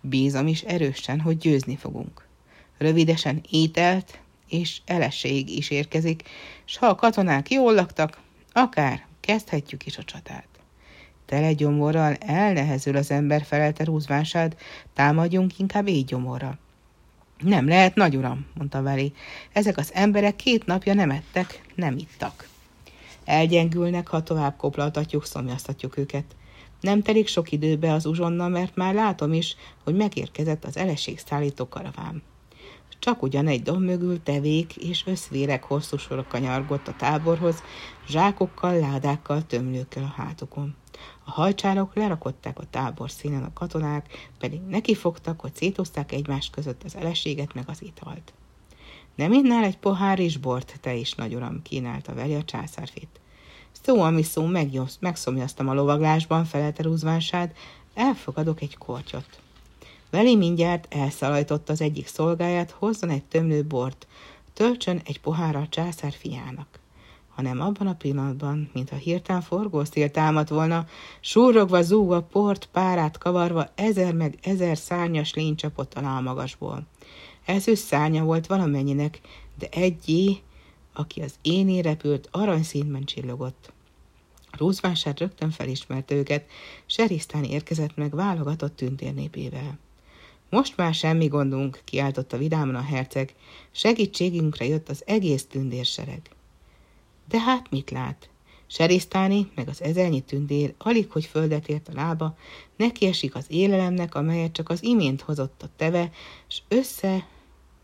A: Bízom is erősen, hogy győzni fogunk. Rövidesen ételt és eleség is érkezik, s ha a katonák jól laktak, akár kezdhetjük is a csatát. Tele gyomorral elnehezül az ember, felelte rúzvásád, támadjunk inkább így gyomorra. Nem lehet, nagy uram, mondta Veli. Ezek az emberek két napja nem ettek, nem ittak. Elgyengülnek, ha tovább koplaltatjuk, szomjaztatjuk őket. Nem telik sok időbe az uzsonna, mert már látom is, hogy megérkezett az szállító karaván. Csak ugyan egy domb mögül tevék és összvérek hosszú sorok kanyargott a táborhoz, zsákokkal, ládákkal, tömlőkkel a hátukon. A hajcsárok lerakották a tábor színen, a katonák pedig nekifogtak, hogy szétozták egymás között az eleséget meg az italt. Nem innál egy pohár is bort, te is, nagy uram, kínálta vele a császárfit. Szó, ami szó, megszomjaztam a lovaglásban, felelte rúzvánsád, elfogadok egy kortyot. Veli mindjárt elszalajtott az egyik szolgáját, hozzon egy tömlő bort, töltsön egy pohárra a császár fiának. Hanem abban a pillanatban, mintha hirtelen forgószél támadt volna, súrogva, zúgva, port, párát kavarva, ezer meg ezer szárnyas lény csapott alá a magasból. Ez ő szárnya volt valamennyinek, de egyé, aki az éné repült, aranyszínben csillogott. Rúzvásár rögtön felismerte őket, Serisztán érkezett meg válogatott tündérnépével. Most már semmi gondunk, kiáltotta vidáman a herceg, segítségünkre jött az egész tündérsereg. De hát mit lát? Serisztáni, meg az ezernyi tündér alig, hogy földet ért a lába, neki esik az élelemnek, amelyet csak az imént hozott a teve, s össze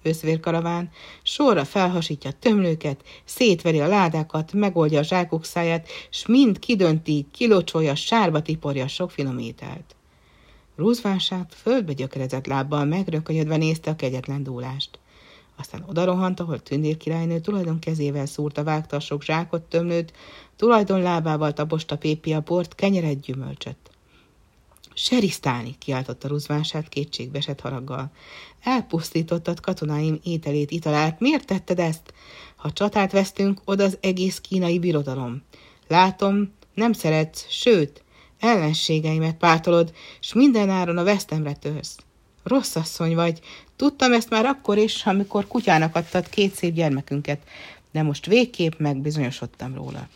A: összvérkaraván, sorra felhasítja a tömlőket, szétveri a ládákat, megoldja a zsákok száját, s mind kidönti, kilocsolja, sárba tiporja sok finom ételt. Rúzvását földbe gyökerezett lábbal megrökönyödve nézte a kegyetlen dúlást. Aztán odarohant, ahol Tündér királynő tulajdon kezével szúrta, vágta a sok zsákot, tömlőt, tulajdon lábával taposta Pépi a bort, kenyeret, gyümölcsöt. Serisztálni, kiáltotta rúzvását kétségbesett haraggal. Elpusztítottad katonáim ételét, italát. Miért tetted ezt? Ha csatát vesztünk, oda az egész kínai birodalom. Látom, nem szeretsz, sőt, ellenségeimet pártolod, s mindenáron a vesztemre törsz. rossz asszony vagy. Tudtam ezt már akkor is, amikor kutyának adtad két szép gyermekünket, de most végképp megbizonyosodtam róla.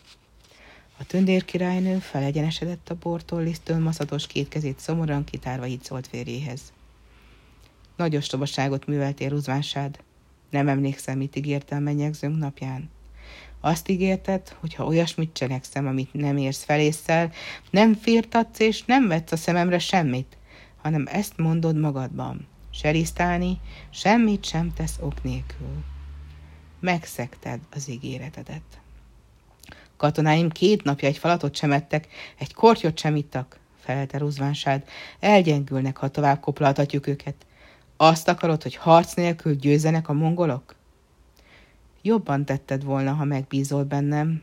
A: A tündérkirálynő felegyenesedett a bortól, lisztől maszatos két kezét szomorúan kitárva így szólt férjéhez. Nagy ostobaságot műveltél, Ruzvánsád. Nem emlékszem, mit ígértem mennyegzőnk napján. Azt ígérted, hogy ha olyasmit cselekszem, amit nem érsz felésszel, nem firtatsz és nem vetsz a szememre semmit, hanem ezt mondod magadban. Serisztálni semmit sem tesz ok nélkül. Megszekted az ígéretedet. Katonáim két napja egy falatot sem ettek, egy kortyot sem ittak, felelte Ruzvánsád. Elgyengülnek, ha tovább koplaltatjuk őket. Azt akarod, hogy harc nélkül győzenek a mongolok? Jobban tetted volna, ha megbízol bennem,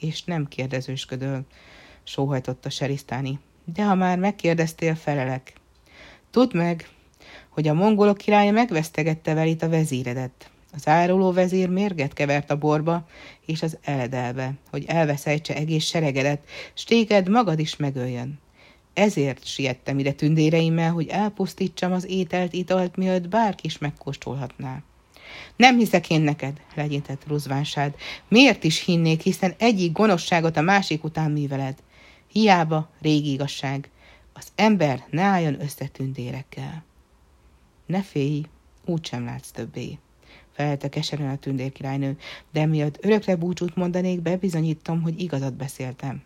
A: és nem kérdezősködöl, sóhajtotta Serisztáni. De ha már megkérdeztél, felelek. Tudd meg, hogy a mongolok királya megvesztegette velit a vezéredet. Az áruló vezér mérget kevert a borba és az eledelbe, hogy elveszejtse egész seregedet, s téged magad is megöljön. Ezért siettem ide tündéreimmel, hogy elpusztítsam az ételt, italt, mielőtt bárki is megkóstolhatná. Nem hiszek én neked, legyintett Ruzvánsád. Miért is hinnék, hiszen egyik gonoszságot a másik után műveled. Hiába régi igazság. Az ember ne álljon össze tündérekkel. Ne félj, úgysem látsz többé felelte keserűen a tündérkirálynő, de miatt örökre búcsút mondanék, bebizonyítom, hogy igazat beszéltem.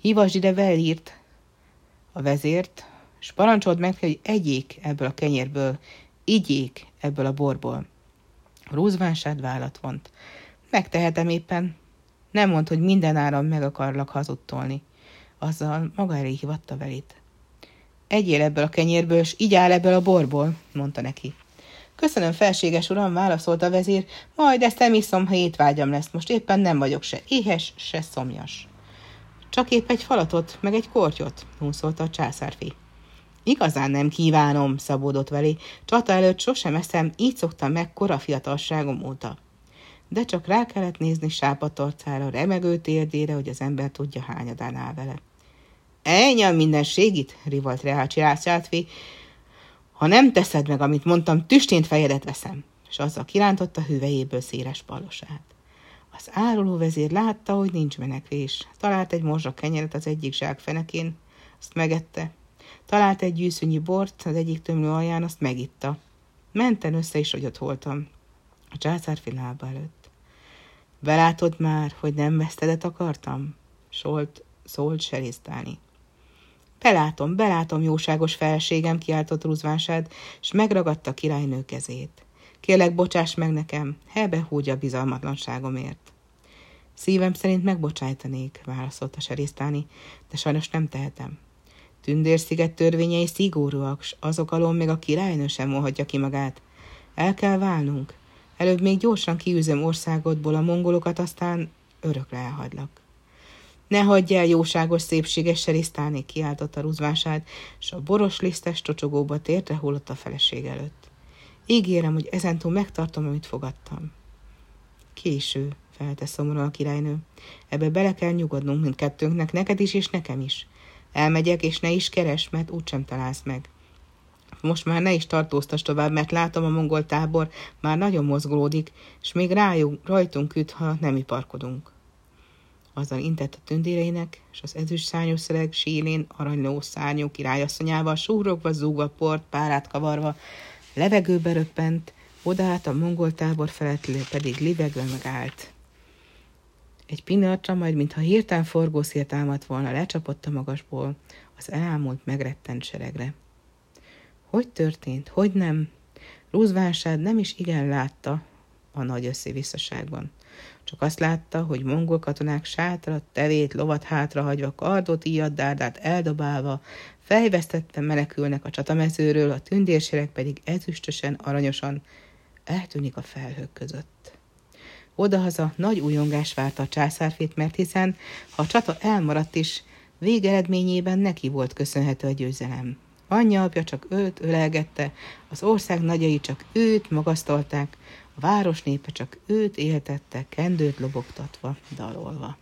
A: Hívasd ide Velírt, a vezért, és parancsold meg, hogy egyék ebből a kenyérből, igyék ebből a borból. Rúzvánsád vállat vont. Megtehetem éppen. Nem mond, hogy minden áron meg akarlak hazudtolni. Azzal maga elé hivatta velét. Egyél ebből a kenyérből, és így áll ebből a borból, mondta neki. Köszönöm, felséges uram, válaszolta a vezér, majd ezt emiszom, ha étvágyam lesz. Most éppen nem vagyok se éhes, se szomjas. Csak épp egy falatot, meg egy kortyot, húszolta a császárfi. Igazán nem kívánom, szabódott velé. Csata előtt sosem eszem, így szoktam meg kora fiatalságom óta. De csak rá kellett nézni sápatorcára, remegő térdére, hogy az ember tudja hányadán áll vele. Ennyi a mindenségit, rivalt Reácsi Rászátfi, ha nem teszed meg, amit mondtam, tüstént fejedet veszem. És azzal kirántotta hüvejéből széles palosát. Az áruló vezér látta, hogy nincs menekvés. Talált egy morzsa kenyeret az egyik zsák fenekén, azt megette. Talált egy gyűszönyi bort az egyik tömlő alján, azt megitta. Menten össze is, hogy ott voltam. A császár lába előtt. Belátod már, hogy nem vesztedet akartam? Solt, szólt Serisztáni. Belátom, belátom, jóságos felségem, kiáltott Ruzvánsád, és megragadta királynő kezét. Kérlek, bocsáss meg nekem, hebe húgya bizalmatlanságomért. Szívem szerint megbocsájtanék, válaszolta Serisztáni, de sajnos nem tehetem. Tündérsziget törvényei szigorúak, s azok alól még a királynő sem molhatja ki magát. El kell válnunk. Előbb még gyorsan kiűzöm országodból a mongolokat, aztán örökre elhagylak. Ne hagyj el, jóságos szépséges serisztálni, kiáltotta Ruzvását, és a boros lisztes csocsogóba tértre hullott a feleség előtt. Ígérem, hogy ezentúl megtartom, amit fogadtam. Késő, felelte szomorúan a királynő. Ebbe bele kell nyugodnunk mindkettőnknek, neked is és nekem is. Elmegyek, és ne is keres, mert úgysem találsz meg. Most már ne is tartóztas tovább, mert látom a mongol tábor már nagyon mozgolódik, és még rájuk, rajtunk üt, ha nem iparkodunk azzal intett a tündéreinek, és az ezüst szárnyú szereg sínén aranyló szárnyú királyasszonyával súrogva, zúgva port, párát kavarva, levegőbe röppent, odaállt a mongol tábor felett pedig livegve megállt. Egy pillanatra majd, mintha hirtelen forgószél támadt volna, lecsapott a magasból az elámult, megrettent seregre. Hogy történt? Hogy nem? Rúzvánsád nem is igen látta a nagy összevisszaságban. Csak azt látta, hogy mongol katonák sátrat, tevét, lovat hátrahagyva, kardot, íjat, dárdát eldobálva, fejvesztetten menekülnek a csatamezőről, a tündérsereg pedig ezüstösen, aranyosan eltűnik a felhők között. Odahaza nagy újongás várta a császárfét, mert hiszen, ha a csata elmaradt is, végeredményében neki volt köszönhető a győzelem. Anyja apja csak őt ölelgette, az ország nagyai csak őt magasztalták, város népe csak őt éltette, kendőt lobogtatva, dalolva.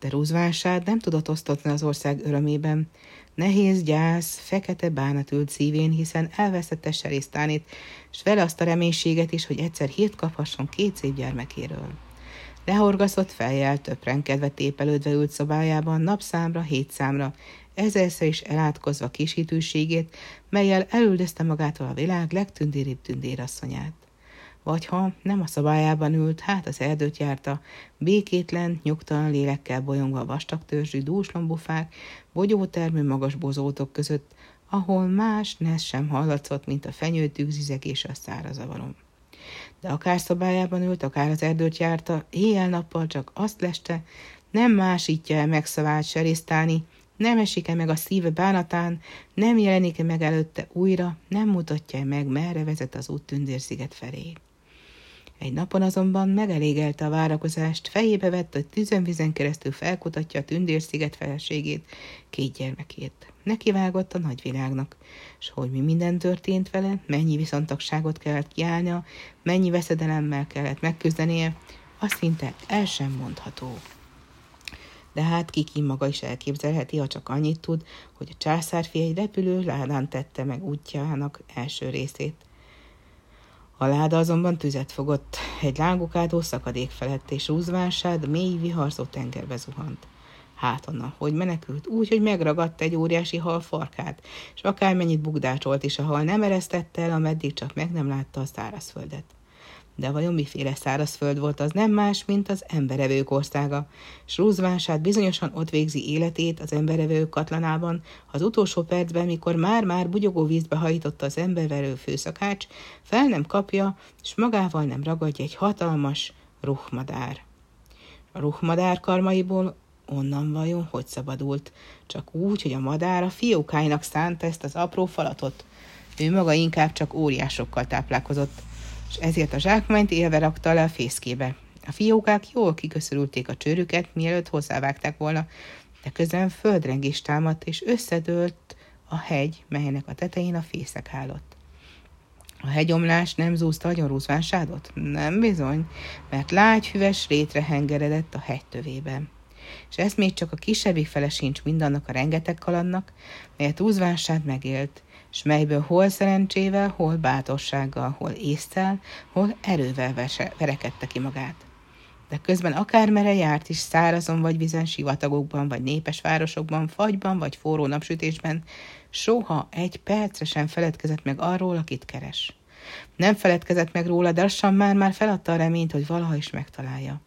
A: De Rúzvánsád nem tudott osztotni az ország örömében, Nehéz gyász, fekete bánat ült szívén, hiszen elvesztette Serisztánit, s vele azt a reménységet is, hogy egyszer hírt kaphasson két szép gyermekéről. Lehorgaszott fejjel, töprenkedve tépelődve ült szobájában, napszámra, hétszámra, ezerszer is elátkozva kisítőségét, melyel elüldözte magától a világ legtündéribb tündérasszonyát. Vagy ha nem a szobájában ült, hát az erdőt járta, békétlen, nyugtalan lélekkel bolyongva a vastag törzsű dúslombufák, bogyótermű magas bozótok között, ahol más nesz sem hallatszott, mint a fenyőtűk zizegése a szárazavarom. De akár szobájában ült, akár az erdőt járta, éjjel-nappal csak azt leste, nem másítja el megszavát serisztáni, nem esik-e meg a szíve bánatán, nem jelenik-e meg előtte újra, nem mutatja meg, merre vezet az út Tündérsziget felé. Egy napon azonban megelégelte a várakozást, fejébe vett, hogy tüzenvizen keresztül felkutatja a Tündérsziget feleségét, két gyermekét. Nekivágott a nagyvilágnak, és hogy mi minden történt vele, mennyi viszontagságot kellett kiállnia, mennyi veszedelemmel kellett megküzdenie, azt szinte el sem mondható. De hát Kiki maga is elképzelheti, ha csak annyit tud, hogy a császárfi egy repülő ládán tette meg útjának első részét. A láda azonban tüzet fogott, egy lángokádó szakadék felett, és rúzvásád mély viharzó tengerbe zuhant. Hát onnan, hogy menekült, úgy, hogy megragadta egy óriási hal farkát, és akármennyit bugdácsolt is a hal nem eresztette el, ameddig csak meg nem látta a szárazföldet. De vajon miféle szárazföld volt az nem más, mint az emberevők országa, s rúzvását bizonyosan ott végzi életét az emberevők katlanában, az utolsó percben, mikor már-már bugyogó vízbe hajította az emberverő főszakács, fel nem kapja, és magával nem ragadja egy hatalmas ruhmadár. A ruhmadár karmaiból onnan vajon hogy szabadult? Csak úgy, hogy a madár a fiókáinak szánta ezt az apró falatot. Ő maga inkább csak óriásokkal táplálkozott és ezért a zsákmányt élve rakta le a fészkébe. A fiókák jól kiköszörülték a csőrüket, mielőtt hozzávágták volna, de közben földrengés támadt, és összedőlt a hegy, melynek a tetején a fészek állott. A hegyomlás nem zúzta a rúzvásádot? Nem bizony, mert lágy hüves rétre hengeredett a hegy tövében. És ez még csak a kisebbik fele sincs mindannak a rengeteg kalannak, melyet rúzvásád megélt, s melyből hol szerencsével, hol bátorsággal, hol észtel, hol erővel vese, verekedte ki magát. De közben akármere járt is szárazon vagy vizen, sivatagokban, vagy népes városokban, fagyban, vagy forró napsütésben, soha egy percre sem feledkezett meg arról, akit keres. Nem feledkezett meg róla, de lassan már-már feladta a reményt, hogy valaha is megtalálja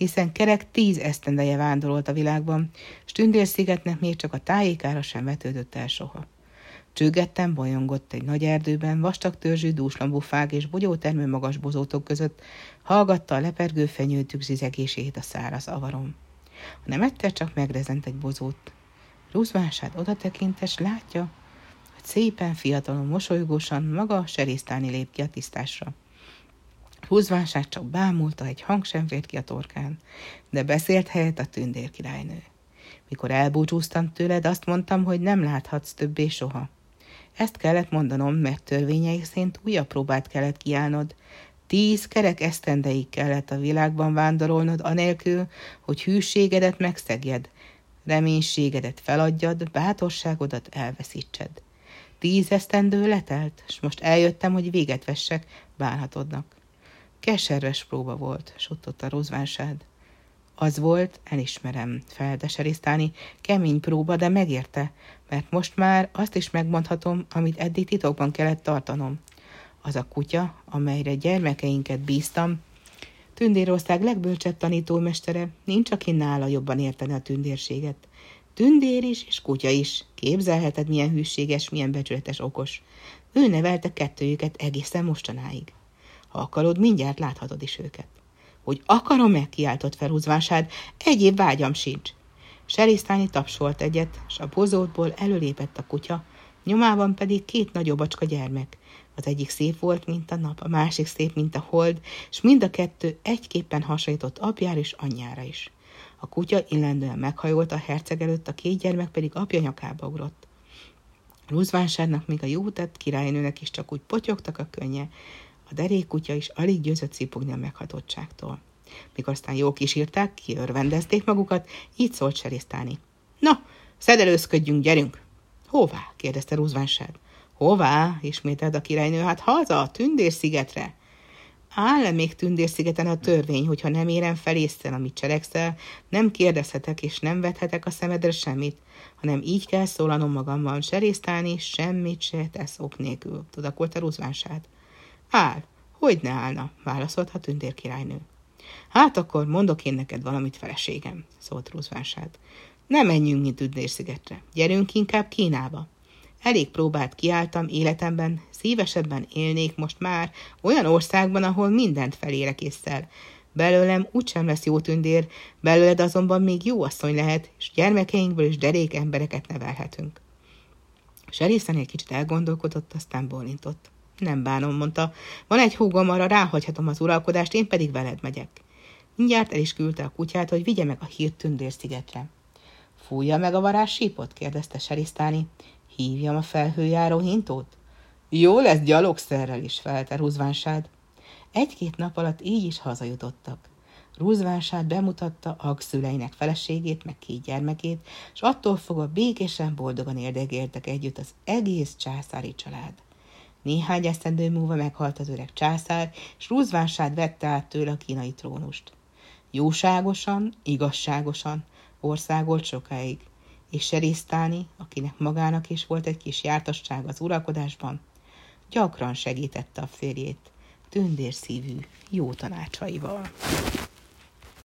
A: hiszen kerek tíz esztendeje vándorolt a világban, s Tündérszigetnek még csak a tájékára sem vetődött el soha. Csüggetten bolyongott egy nagy erdőben, vastag törzsű dúslambú fák és bogyótermő magas bozótok között, hallgatta a lepergő fenyőtük zizegését a száraz avarom. Ha nem egyszer csak megrezent egy bozót. Rúzvásád oda tekintes, látja, hogy szépen, fiatalon, mosolygósan maga serisztálni lép ki a tisztásra. Húzvánság csak bámulta, egy hang sem fért ki a torkán, de beszélt helyett a tündér királynő. Mikor elbúcsúztam tőled, azt mondtam, hogy nem láthatsz többé soha. Ezt kellett mondanom, mert törvényeik szerint újabb próbát kellett kiállnod. Tíz kerek esztendeig kellett a világban vándorolnod, anélkül, hogy hűségedet megszegjed, reménységedet feladjad, bátorságodat elveszítsed. Tíz esztendő letelt, és most eljöttem, hogy véget vessek bánhatodnak. Keserves próba volt, suttott a rozvánsád. Az volt, elismerem, feldeserisztálni, kemény próba, de megérte, mert most már azt is megmondhatom, amit eddig titokban kellett tartanom. Az a kutya, amelyre gyermekeinket bíztam, Tündérország legbölcsebb tanítómestere, nincs, aki nála jobban értene a tündérséget. Tündér is, és kutya is. Képzelheted, milyen hűséges, milyen becsületes, okos. Ő nevelte kettőjüket egészen mostanáig. Ha akarod, mindjárt láthatod is őket. Hogy akarom-e, kiáltott felhúzvásád, egyéb vágyam sincs. Serisztáni tapsolt egyet, s a bozótból előlépett a kutya, nyomában pedig két nagyobbacska gyermek. Az egyik szép volt, mint a nap, a másik szép, mint a hold, és mind a kettő egyképpen hasonlított apjára és anyjára is. A kutya illendően meghajolt a herceg előtt, a két gyermek pedig apja nyakába ugrott. Luzvánságnak még a jó tett királynőnek is csak úgy potyogtak a könnye, a derék kutya is alig győzött szipogni a meghatottságtól. Mikor aztán jó kísírták, kiörvendezték magukat, így szólt Serisztáni. Na, szedelőzködjünk, gyerünk! Hová? kérdezte Ruzvánsád. Hová? ismételt a királynő. Hát haza, Tündérszigetre. Áll-e még Tündérszigeten a törvény, hogyha nem érem fel észre, amit cselekszel, nem kérdezhetek és nem vethetek a szemedre semmit, hanem így kell szólanom magammal, se résztálni, semmit se tesz ok nélkül, tudakolta Ruzvánsád. Áll, hogy ne állna, válaszolta a tündérkirálynő. Hát akkor mondok én neked valamit, feleségem, szólt Ruzvánsád. Ne menjünk mint Tündérszigetre, gyerünk inkább Kínába. Elég próbát kiálltam életemben, szívesebben élnék most már olyan országban, ahol mindent felérek észszel. Belőlem úgysem lesz jó tündér, belőled azonban még jó asszony lehet, és gyermekeinkből is derék embereket nevelhetünk. Serészen egy kicsit elgondolkodott, aztán bólintott. Nem bánom, mondta. Van egy húgom, arra ráhagyhatom az uralkodást, én pedig veled megyek. Mindjárt el is küldte a kutyát, hogy vigye meg a hírt tündérszigetre. Fújja meg a varázs sípot? kérdezte Serisztáni. Hívjam a felhőjáró hintót? Jó lesz gyalogszerrel is, felte Ruzvánsád. Egy-két nap alatt így is hazajutottak. Ruzvánsád bemutatta Agszüleinek feleségét, meg két gyermekét, és attól fogva békésen boldogan érdegéltek együtt az egész császári család. Néhány esztendő múlva meghalt az öreg császár, és Ruzvánsád vette át tőle a kínai trónust. Jóságosan, igazságosan országolt sokáig, és Serisztáni, akinek magának is volt egy kis jártasság az uralkodásban, gyakran segítette a férjét tündérszívű jó tanácsaival.